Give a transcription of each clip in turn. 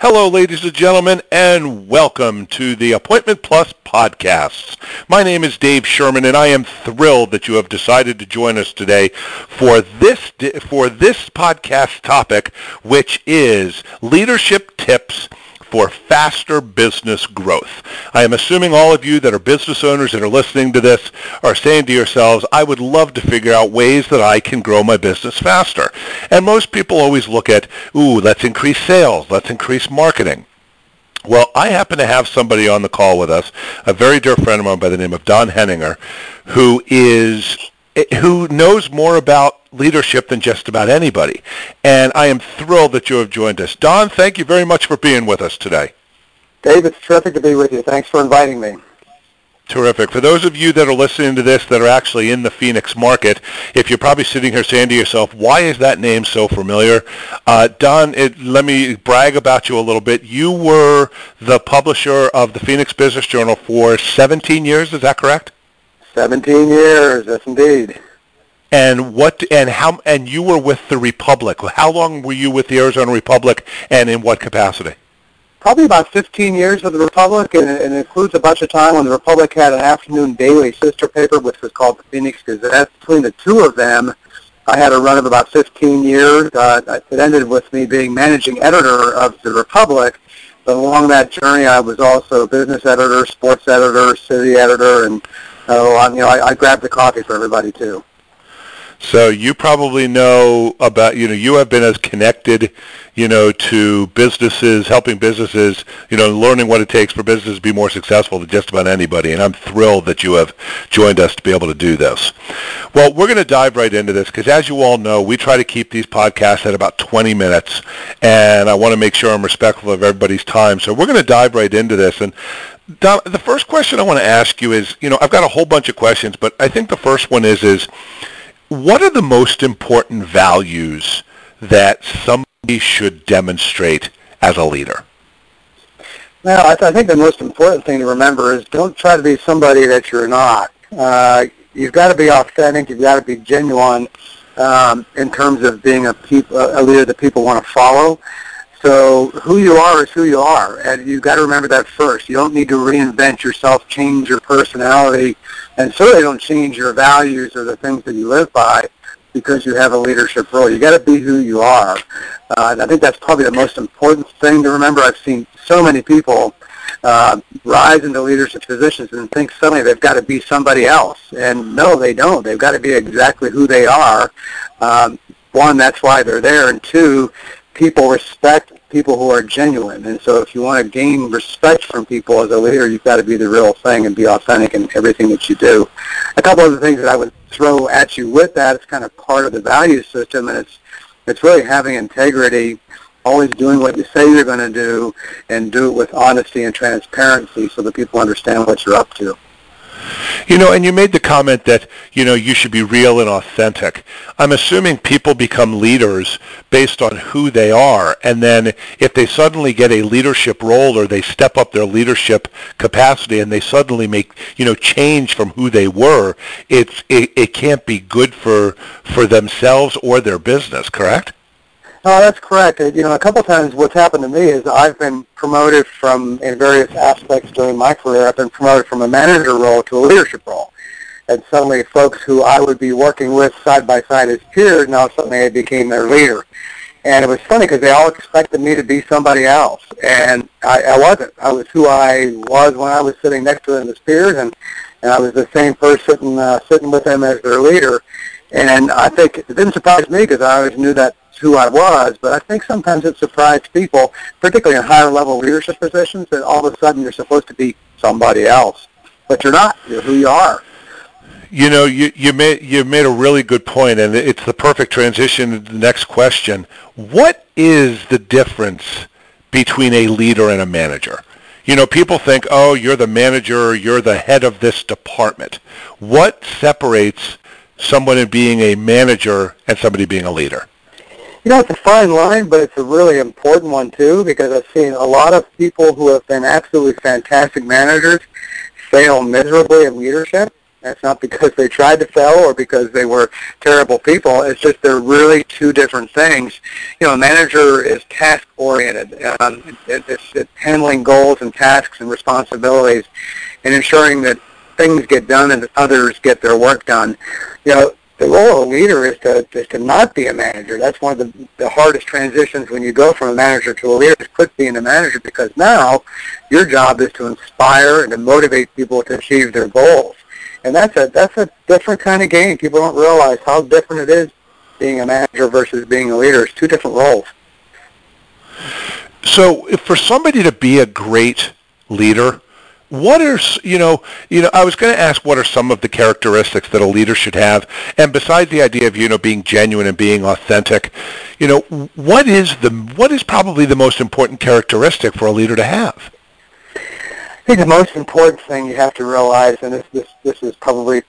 Hello, ladies and gentlemen, and welcome to the Appointment Plus podcasts. My name is Dave Sherman, and I am thrilled that you have decided to join us today for this for this podcast topic, which is leadership tips for faster business growth. I am assuming all of you that are business owners that are listening to this are saying to yourselves, I would love to figure out ways that I can grow my business faster. And most people always look at, ooh, let's increase sales, let's increase marketing. Well, I happen to have somebody on the call with us, a very dear friend of mine by the name of Don Henninger, who is who knows more about leadership than just about anybody. And I am thrilled that you have joined us. Don, thank you very much for being with us today. Dave, it's terrific to be with you. Thanks for inviting me. Terrific. For those of you that are listening to this that are actually in the Phoenix market, if you're probably sitting here saying to yourself, why is that name so familiar? Uh, Don, it, let me brag about you a little bit. You were the publisher of the Phoenix Business Journal for 17 years, is that correct? 17 years, yes indeed. And what and how and you were with the Republic. How long were you with the Arizona Republic and in what capacity? Probably about 15 years with the Republic, and it, includes a bunch of time when the Republic had an afternoon daily sister paper, which was called the Phoenix Gazette. Between the two of them, I had a run of about 15 years. Uh, it ended with me being managing editor of the Republic. Along that journey, I was also business editor, sports editor, city editor, and so um, you know, I, I grabbed the coffee for everybody too. So you probably know about, you know, you have been as connected, you know, to businesses, helping businesses, you know, learning what it takes for businesses to be more successful than just about anybody. And I'm thrilled that you have joined us to be able to do this. Well, we're going to dive right into this because as you all know, we try to keep these podcasts at about 20 minutes. And I want to make sure I'm respectful of everybody's time. So we're going to dive right into this. And Don, the first question I want to ask you is, you know, I've got a whole bunch of questions, but I think the first one is, is what are the most important values that somebody should demonstrate as a leader? Well, I, th- I think the most important thing to remember is don't try to be somebody that you're not. Uh, you've got to be authentic. You've got to be genuine um, in terms of being a, peop- a leader that people want to follow. So who you are is who you are, and you've got to remember that first. You don't need to reinvent yourself, change your personality, and certainly don't change your values or the things that you live by because you have a leadership role. You got to be who you are, uh, and I think that's probably the most important thing to remember. I've seen so many people uh, rise into leadership positions and think suddenly they've got to be somebody else, and no, they don't. They've got to be exactly who they are. Um, one, that's why they're there, and two, people respect people who are genuine. And so if you want to gain respect from people as a leader, you've got to be the real thing and be authentic in everything that you do. A couple of the things that I would throw at you with that, it's kind of part of the value system, and it's it's really having integrity, always doing what you say you're going to do, and do it with honesty and transparency so that people understand what you're up to. You know, and you made the comment that, you know, you should be real and authentic. I'm assuming people become leaders based on who they are. And then if they suddenly get a leadership role or they step up their leadership capacity and they suddenly make, you know, change from who they were, it's, it, it can't be good for, for themselves or their business, correct? No, that's correct. You know, a couple times what's happened to me is I've been promoted from, in various aspects during my career, I've been promoted from a manager role to a leadership role. And suddenly folks who I would be working with side by side as peers, now suddenly I became their leader. And it was funny because they all expected me to be somebody else. And I, I wasn't. I was who I was when I was sitting next to them as peers, and, and I was the same person uh, sitting with them as their leader. And I think it didn't surprise me because I always knew that who I was, but I think sometimes it surprised people, particularly in higher level leadership positions, that all of a sudden you're supposed to be somebody else. But you're not. You're who you are. You know, you, you made you made a really good point, and it's the perfect transition to the next question. What is the difference between a leader and a manager? You know, people think, oh, you're the manager, you're the head of this department. What separates someone being a manager and somebody being a leader? You know, it's a fine line, but it's a really important one too, because I've seen a lot of people who have been absolutely fantastic managers fail miserably in leadership. That's not because they tried to fail or because they were terrible people. It's just they're really two different things. You know, a manager is task-oriented. Um, it, it's, it's handling goals and tasks and responsibilities and ensuring that things get done and others get their work done. You know, the role of a leader is to, is to not be a manager. That's one of the, the hardest transitions when you go from a manager to a leader is quit being a manager because now your job is to inspire and to motivate people to achieve their goals. And that's a that's a different kind of game. People don't realize how different it is being a manager versus being a leader. It's two different roles. So, for somebody to be a great leader, what are you know you know I was going to ask what are some of the characteristics that a leader should have, and besides the idea of you know being genuine and being authentic, you know what is the what is probably the most important characteristic for a leader to have? I think the most important thing you have to realize, and this this this is probably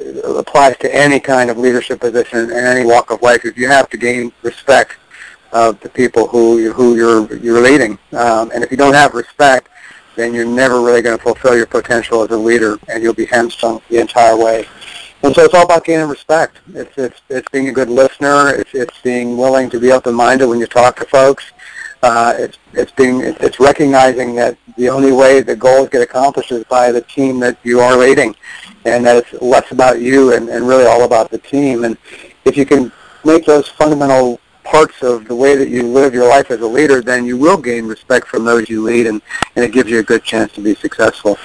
uh, applies to any kind of leadership position in any walk of life, is you have to gain respect of the people who who you're you're leading. Um, and if you don't have respect, then you're never really going to fulfill your potential as a leader, and you'll be hamstrung the entire way. And so it's all about gaining respect. It's it's it's being a good listener. It's it's being willing to be open-minded when you talk to folks. Uh, it's it's being it's recognizing that the only way the goals get accomplished is by the team that you are leading, and that it's less about you and, and really all about the team. And if you can make those fundamental parts of the way that you live your life as a leader, then you will gain respect from those you lead, and, and it gives you a good chance to be successful.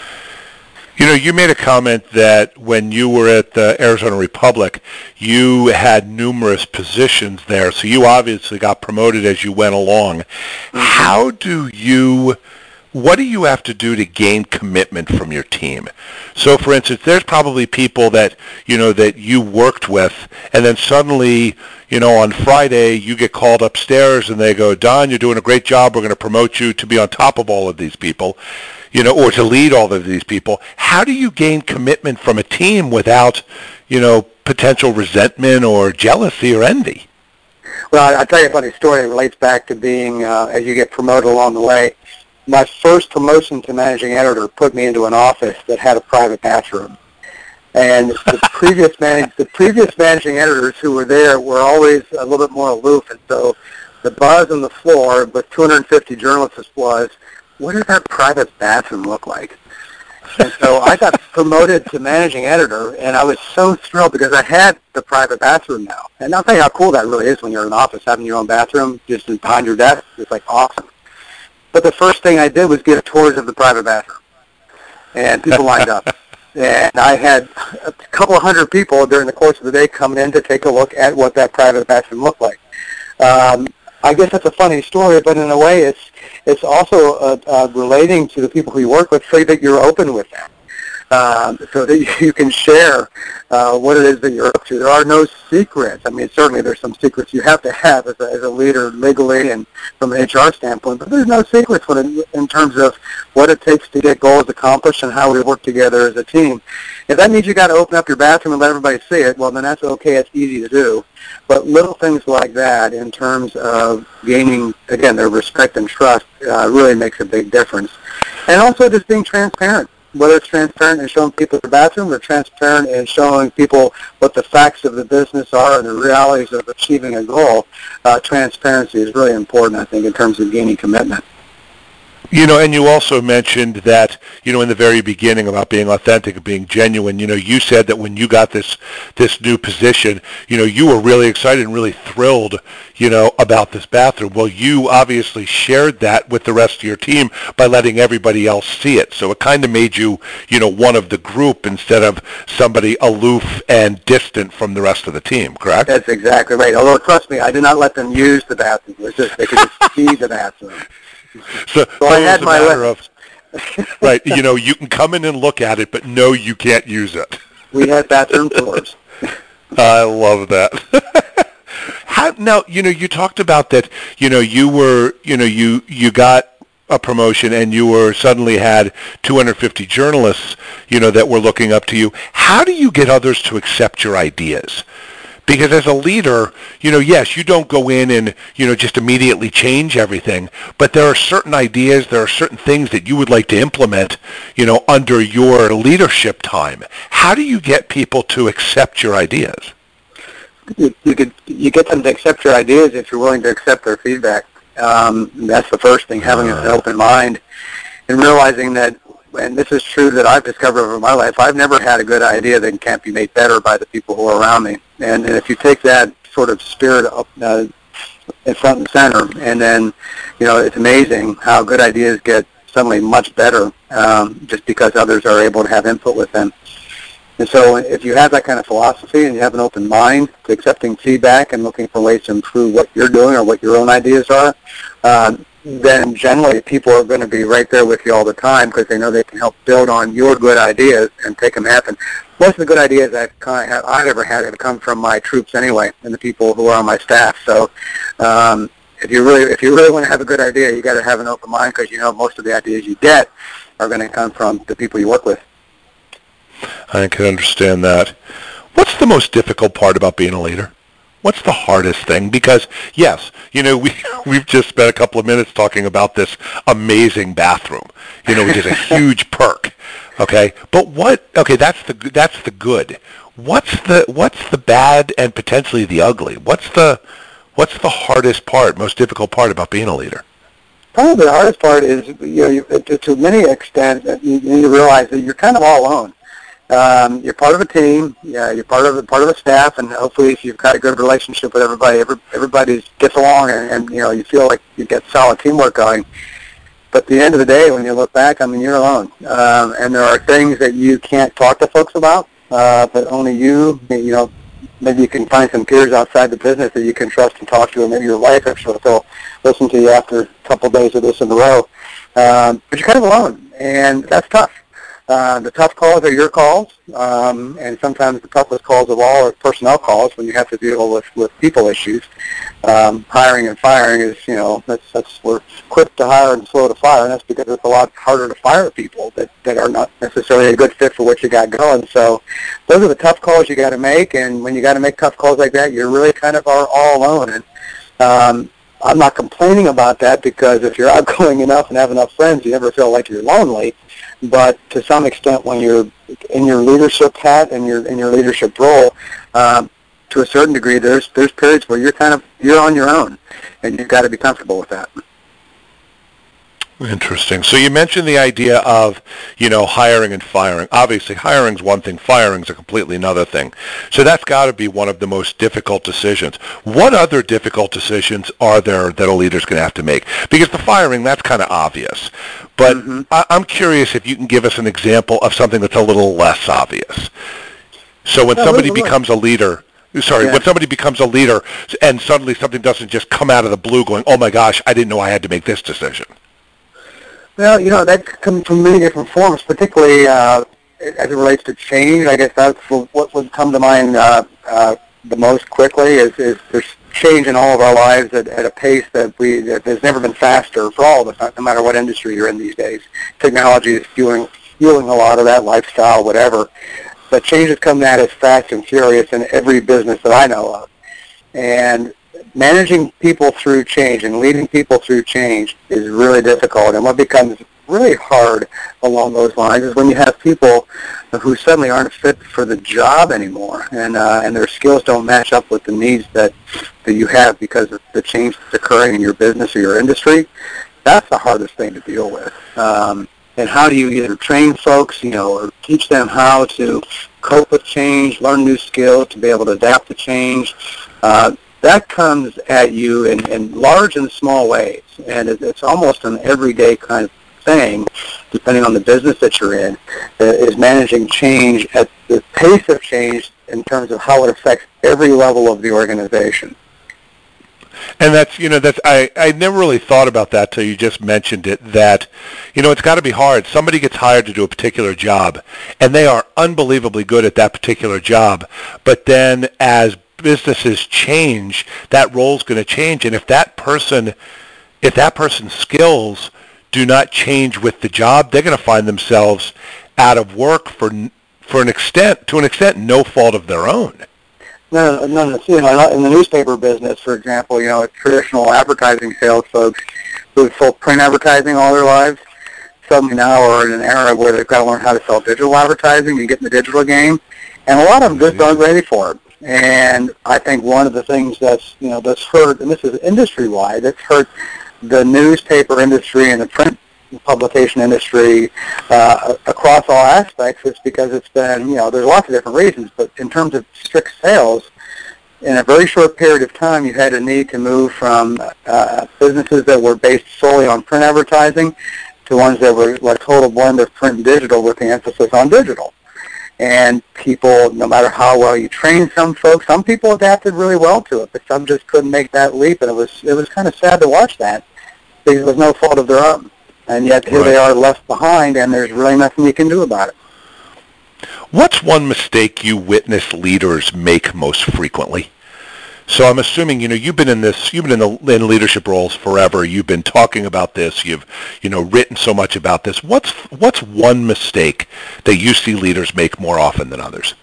You know, you made a comment that when you were at the Arizona Republic, you had numerous positions there, so you obviously got promoted as you went along. Mm-hmm. How do you what do you have to do to gain commitment from your team? So for instance, there's probably people that, you know, that you worked with and then suddenly, you know, on Friday you get called upstairs and they go, Don, you're doing a great job. We're going to promote you to be on top of all of these people you know, or to lead all of these people. How do you gain commitment from a team without, you know, potential resentment or jealousy or envy? Well, I'll tell you a funny story. It relates back to being, uh, as you get promoted along the way. My first promotion to managing editor put me into an office that had a private bathroom. And the previous manage, the previous managing editors who were there were always a little bit more aloof, and so the buzz on the floor with 250 journalists was, what does that private bathroom look like? And so I got promoted to managing editor, and I was so thrilled because I had the private bathroom now. And I'll tell you how cool that really is when you're in an office, having your own bathroom just behind your desk. It's like awesome. But the first thing I did was get tours of the private bathroom, and people lined up. And I had a couple of hundred people during the course of the day coming in to take a look at what that private bathroom looked like. Um, I guess that's a funny story, but in a way, it's it's also uh, uh, relating to the people who you work with, so that you're open with them, um, so that you can share uh, what it is that you're up to. There are no secrets. I mean, certainly there's some secrets you have to have as a, as a leader legally and from an HR standpoint, but there's no secrets when it, in terms of what it takes to get goals accomplished and how we work together as a team. If that means you got to open up your bathroom and let everybody see it, well, then that's okay. It's easy to do. But little things like that in terms of gaining, again, their respect and trust uh, really makes a big difference. And also just being transparent, whether it's transparent in showing people the bathroom or transparent in showing people what the facts of the business are and the realities of achieving a goal, uh, transparency is really important, I think, in terms of gaining commitment. You know, and you also mentioned that, you know, in the very beginning about being authentic and being genuine, you know, you said that when you got this this new position, you know, you were really excited and really thrilled, you know, about this bathroom. Well, you obviously shared that with the rest of your team by letting everybody else see it. So it kind of made you, you know, one of the group instead of somebody aloof and distant from the rest of the team, correct? That's exactly right. Although trust me, I did not let them use the bathroom. It was just they could just see the bathroom. So, so I had my of, right. You know, you can come in and look at it, but no, you can't use it. we had bathroom tours. I love that. How, now, you know, you talked about that, you know, you were, you know, you, you got a promotion and you were suddenly had 250 journalists, you know, that were looking up to you. How do you get others to accept your ideas? Because as a leader, you know, yes, you don't go in and, you know, just immediately change everything, but there are certain ideas, there are certain things that you would like to implement, you know, under your leadership time. How do you get people to accept your ideas? You, you could you get them to accept your ideas if you're willing to accept their feedback. Um, that's the first thing, having an open mind and realizing that, and this is true that I've discovered over my life, I've never had a good idea that can't be made better by the people who are around me. And, and if you take that sort of spirit up, uh, in front and center, and then, you know, it's amazing how good ideas get suddenly much better um, just because others are able to have input with them. And so if you have that kind of philosophy and you have an open mind to accepting feedback and looking for ways to improve what you're doing or what your own ideas are, um, then generally people are going to be right there with you all the time because they know they can help build on your good ideas and take them happen. Most of the good ideas I've, I've ever had have come from my troops anyway and the people who are on my staff. So um, if you really if you really want to have a good idea, you got to have an open mind because you know most of the ideas you get are going to come from the people you work with. I can understand that. What's the most difficult part about being a leader? What's the hardest thing? Because yes, you know we we've just spent a couple of minutes talking about this amazing bathroom, you know, which is a huge perk. Okay, but what? Okay, that's the that's the good. What's the what's the bad and potentially the ugly? What's the what's the hardest part, most difficult part about being a leader? Probably the hardest part is you know you, to, to many extent you, you realize that you're kind of all alone um, you're part of a team. Yeah, you're part of a part of a staff, and hopefully, if you've got a good relationship with everybody, every, everybody gets along, and, and you know you feel like you get solid teamwork going. But at the end of the day, when you look back, I mean, you're alone, um, and there are things that you can't talk to folks about, uh, but only you, you know, maybe you can find some peers outside the business that you can trust and talk to, or maybe your wife actually will listen to you after a couple of days of this in a row. Um, but you're kind of alone, and that's tough. Uh, the tough calls are your calls, um, and sometimes the toughest calls of all are personnel calls when you have to deal with, with people issues. Um, hiring and firing is, you know, that's, that's we're quick to hire and slow to fire, and that's because it's a lot harder to fire people that, that are not necessarily a good fit for what you got going. So those are the tough calls you got to make, and when you got to make tough calls like that, you're really kind of are all alone. And um, I'm not complaining about that because if you're outgoing enough and have enough friends, you never feel like you're lonely but to some extent, when you're in your leadership hat and your in your leadership role, um, to a certain degree, there's there's periods where you're kind of you're on your own, and you've got to be comfortable with that. Interesting. So you mentioned the idea of, you know, hiring and firing. Obviously, hiring's one thing, firing's a completely another thing. So that's got to be one of the most difficult decisions. What other difficult decisions are there that a leader's going to have to make? Because the firing, that's kind of obvious. But mm-hmm. I- I'm curious if you can give us an example of something that's a little less obvious. So when somebody becomes a leader, sorry, yeah. when somebody becomes a leader and suddenly something doesn't just come out of the blue going, oh my gosh, I didn't know I had to make this decision. Well, you know, that comes from many different forms, particularly uh, as it relates to change. I guess that's what would come to mind uh, uh, the most quickly is, is there's change in all of our lives at, at a pace that we that has never been faster for all of us, no matter what industry you're in these days. Technology is fueling fueling a lot of that lifestyle, whatever. But change has come at us fast and furious in every business that I know of. And managing people through change and leading people through change is really difficult. And what becomes really hard along those lines is when you have people who suddenly aren't fit for the job anymore, and uh, and their skills don't match up with the needs that that you have because of the change that's occurring in your business or your industry. That's the hardest thing to deal with. Um, and how do you either train folks, you know, or teach them how to cope with change, learn new skills, to be able to adapt to change. Uh, that comes at you in, in large and small ways, and it, it's almost an everyday kind of thing, depending on the business that you're in, uh, is managing change at the pace of change in terms of how it affects every level of the organization. And that's you know that's I I never really thought about that till you just mentioned it. That you know it's got to be hard. Somebody gets hired to do a particular job, and they are unbelievably good at that particular job. But then as businesses change, that role is going to change, and if that person if that person's skills do not change with the job, they're going to find themselves out of work for for an extent to an extent no fault of their own. No, no, no. You know, in the newspaper business, for example, you know, traditional advertising sales folks who've sold print advertising all their lives suddenly now are in an era where they've got to learn how to sell digital advertising and get in the digital game, and a lot of them just aren't ready for it. And I think one of the things that's you know that's hurt, and this is industry wide, that's hurt the newspaper industry and the print publication industry uh, across all aspects is because it's been, you know, there's lots of different reasons, but in terms of strict sales, in a very short period of time, you had a need to move from uh, businesses that were based solely on print advertising to ones that were like total blend of print and digital with the emphasis on digital. And people, no matter how well you train some folks, some people adapted really well to it, but some just couldn't make that leap, and it was it was kind of sad to watch that because it was no fault of their own and yet here right. they are left behind, and there's really nothing you can do about it. What's one mistake you witness leaders make most frequently? So I'm assuming you know you've been in this, you've been in the in leadership roles forever. You've been talking about this. You've you know written so much about this. What's what's one mistake that you see leaders make more often than others?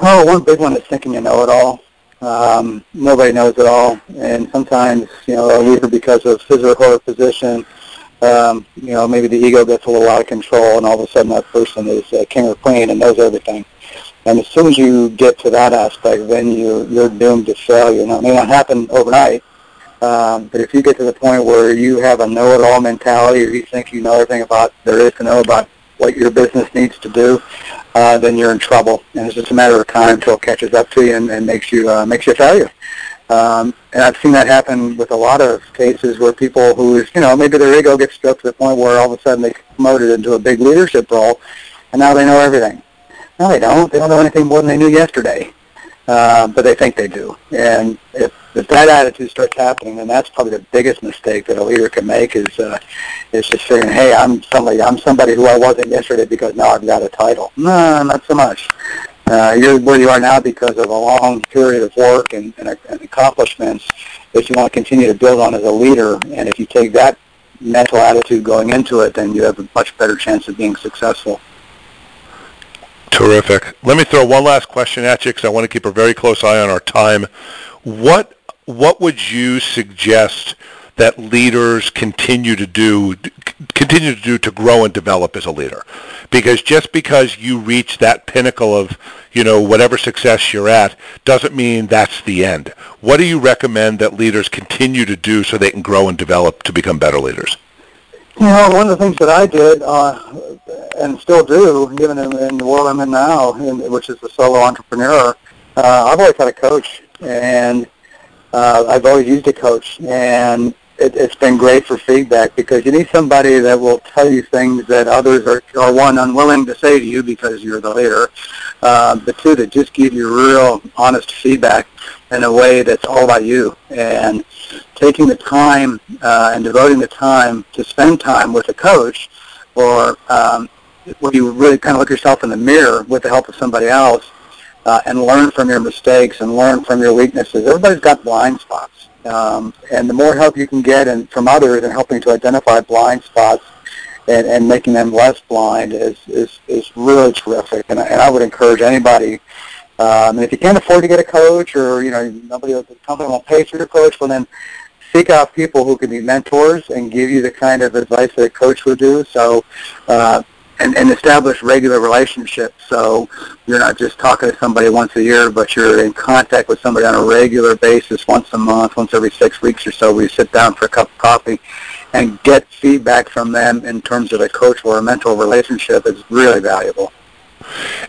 Oh, one big one is thinking you know it all. Um, nobody knows it all, and sometimes you know a leader because of his or her position um, you know, maybe the ego gets a little out of control, and all of a sudden that person is uh, king or queen and knows everything. And as soon as you get to that aspect, then you you're doomed to failure. Now, it may not happen overnight, um, but if you get to the point where you have a know-it-all mentality, or you think you know everything about there is to know about what your business needs to do, uh, then you're in trouble. And it's just a matter of time until it catches up to you and, and makes you uh, makes you a failure. Um, and I've seen that happen with a lot of cases where people who, you know, maybe their ego gets stroked to the point where all of a sudden they promoted into a big leadership role, and now they know everything. No, they don't. They don't know anything more than they knew yesterday, uh, but they think they do. And if, if that attitude starts happening, then that's probably the biggest mistake that a leader can make is uh, is just figuring, hey, I'm somebody, I'm somebody who I wasn't yesterday because now I've got a title. No, not so much uh, you're where you are now because of a long period of work and, and, and accomplishments that you want to continue to build on as a leader. And if you take that mental attitude going into it, then you have a much better chance of being successful. Terrific. Let me throw one last question at you because I want to keep a very close eye on our time. What what would you suggest that leaders continue to do continue to do to grow and develop as a leader because just because you reach that pinnacle of you know whatever success you're at doesn't mean that's the end what do you recommend that leaders continue to do so they can grow and develop to become better leaders you know one of the things that i did uh, and still do even in, in the world i'm in now in, which is a solo entrepreneur uh, i've always had a coach and uh, I've always used a coach, and it, it's been great for feedback because you need somebody that will tell you things that others are, are one, unwilling to say to you because you're the leader, uh, but two, that just give you real honest feedback in a way that's all about you. And taking the time uh, and devoting the time to spend time with a coach or um, where you really kind of look yourself in the mirror with the help of somebody else uh, and learn from your mistakes and learn from your weaknesses. Everybody's got blind spots. Um, and the more help you can get and from others in helping to identify blind spots and, and making them less blind is, is, is really terrific. And, and I would encourage anybody, um, and if you can't afford to get a coach or, you know, nobody, the company won't pay for your coach, well then seek out people who can be mentors and give you the kind of advice that a coach would do. So uh, and, and establish regular relationships. So you're not just talking to somebody once a year, but you're in contact with somebody on a regular basis, once a month, once every six weeks or so, where you sit down for a cup of coffee and get feedback from them in terms of a coach or a mentor relationship is really valuable.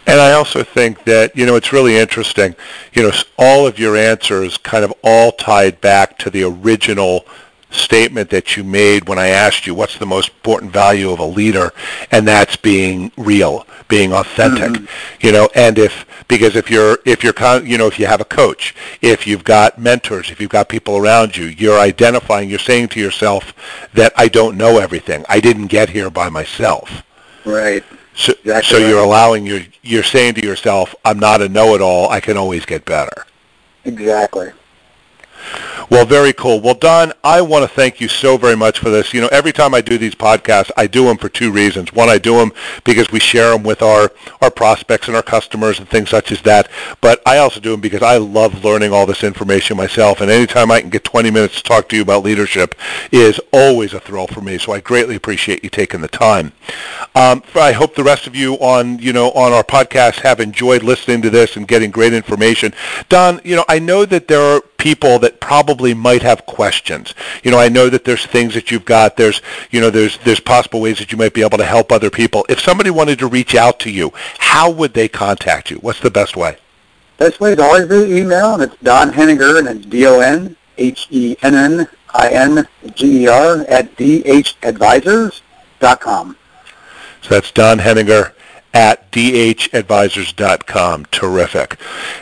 And I also think that, you know, it's really interesting. You know, all of your answers kind of all tied back to the original statement that you made when I asked you what's the most important value of a leader, and that's being real, being authentic. Mm-hmm. You know, and if because if you're if you're you know if you have a coach, if you've got mentors, if you've got people around you, you're identifying, you're saying to yourself that I don't know everything. I didn't get here by myself. Right. So, exactly so right. you're allowing you're you're saying to yourself, I'm not a know-it-all. I can always get better. Exactly. Well, very cool. Well, Don, I want to thank you so very much for this. You know, every time I do these podcasts, I do them for two reasons. One, I do them because we share them with our, our prospects and our customers and things such as that. But I also do them because I love learning all this information myself. And anytime I can get 20 minutes to talk to you about leadership is always a thrill for me. So I greatly appreciate you taking the time. Um, I hope the rest of you on, you know, on our podcast have enjoyed listening to this and getting great information. Don, you know, I know that there are people that probably might have questions. You know, I know that there's things that you've got. There's, you know, there's there's possible ways that you might be able to help other people. If somebody wanted to reach out to you, how would they contact you? What's the best way? Best way is always the email, and it's Don Henninger, and it's D-O-N-H-E-N-N-I-N-G-E-R at dhadvisors.com. So that's Don Henninger at dhadvisors.com. Terrific.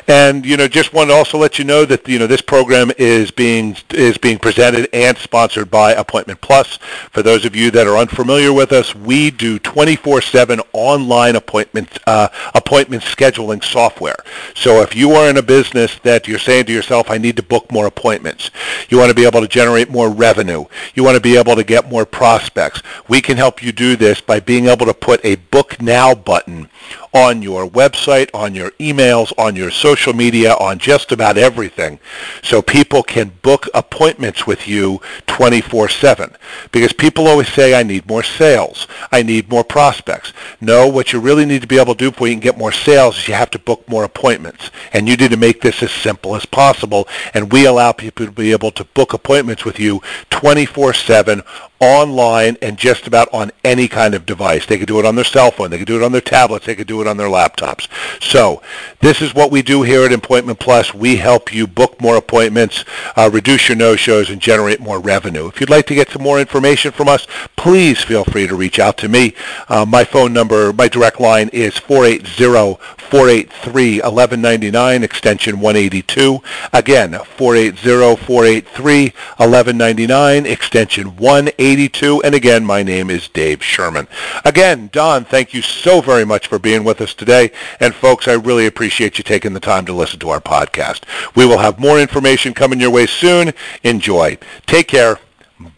And you know, just want to also let you know that you know this program is being is being presented and sponsored by Appointment Plus. For those of you that are unfamiliar with us, we do 24/7 online appointment uh, appointment scheduling software. So if you are in a business that you're saying to yourself, "I need to book more appointments," you want to be able to generate more revenue, you want to be able to get more prospects, we can help you do this by being able to put a book now button button on your website, on your emails, on your social media, on just about everything, so people can book appointments with you 24-7. Because people always say, I need more sales. I need more prospects. No, what you really need to be able to do before you can get more sales is you have to book more appointments. And you need to make this as simple as possible. And we allow people to be able to book appointments with you 24-7 online and just about on any kind of device. They could do it on their cell phone. They could do it on their tablets. They could do it on their laptops. So this is what we do here at Appointment Plus. We help you book more appointments, uh, reduce your no-shows, and generate more revenue. If you'd like to get some more information from us, please feel free to reach out to me. Uh, my phone number, my direct line is 480-483-1199, extension 182. Again, 480-483-1199, extension 182. And again, my name is Dave Sherman. Again, Don, thank you so very much for being with us today. And folks, I really appreciate you taking the time to listen to our podcast. We will have more information coming your way soon. Enjoy. Take care.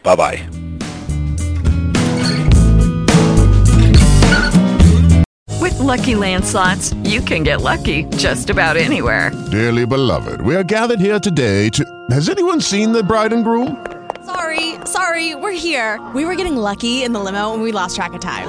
Bye-bye. With Lucky Land slots, you can get lucky just about anywhere. Dearly beloved, we are gathered here today to... Has anyone seen the bride and groom? Sorry, sorry, we're here. We were getting lucky in the limo and we lost track of time.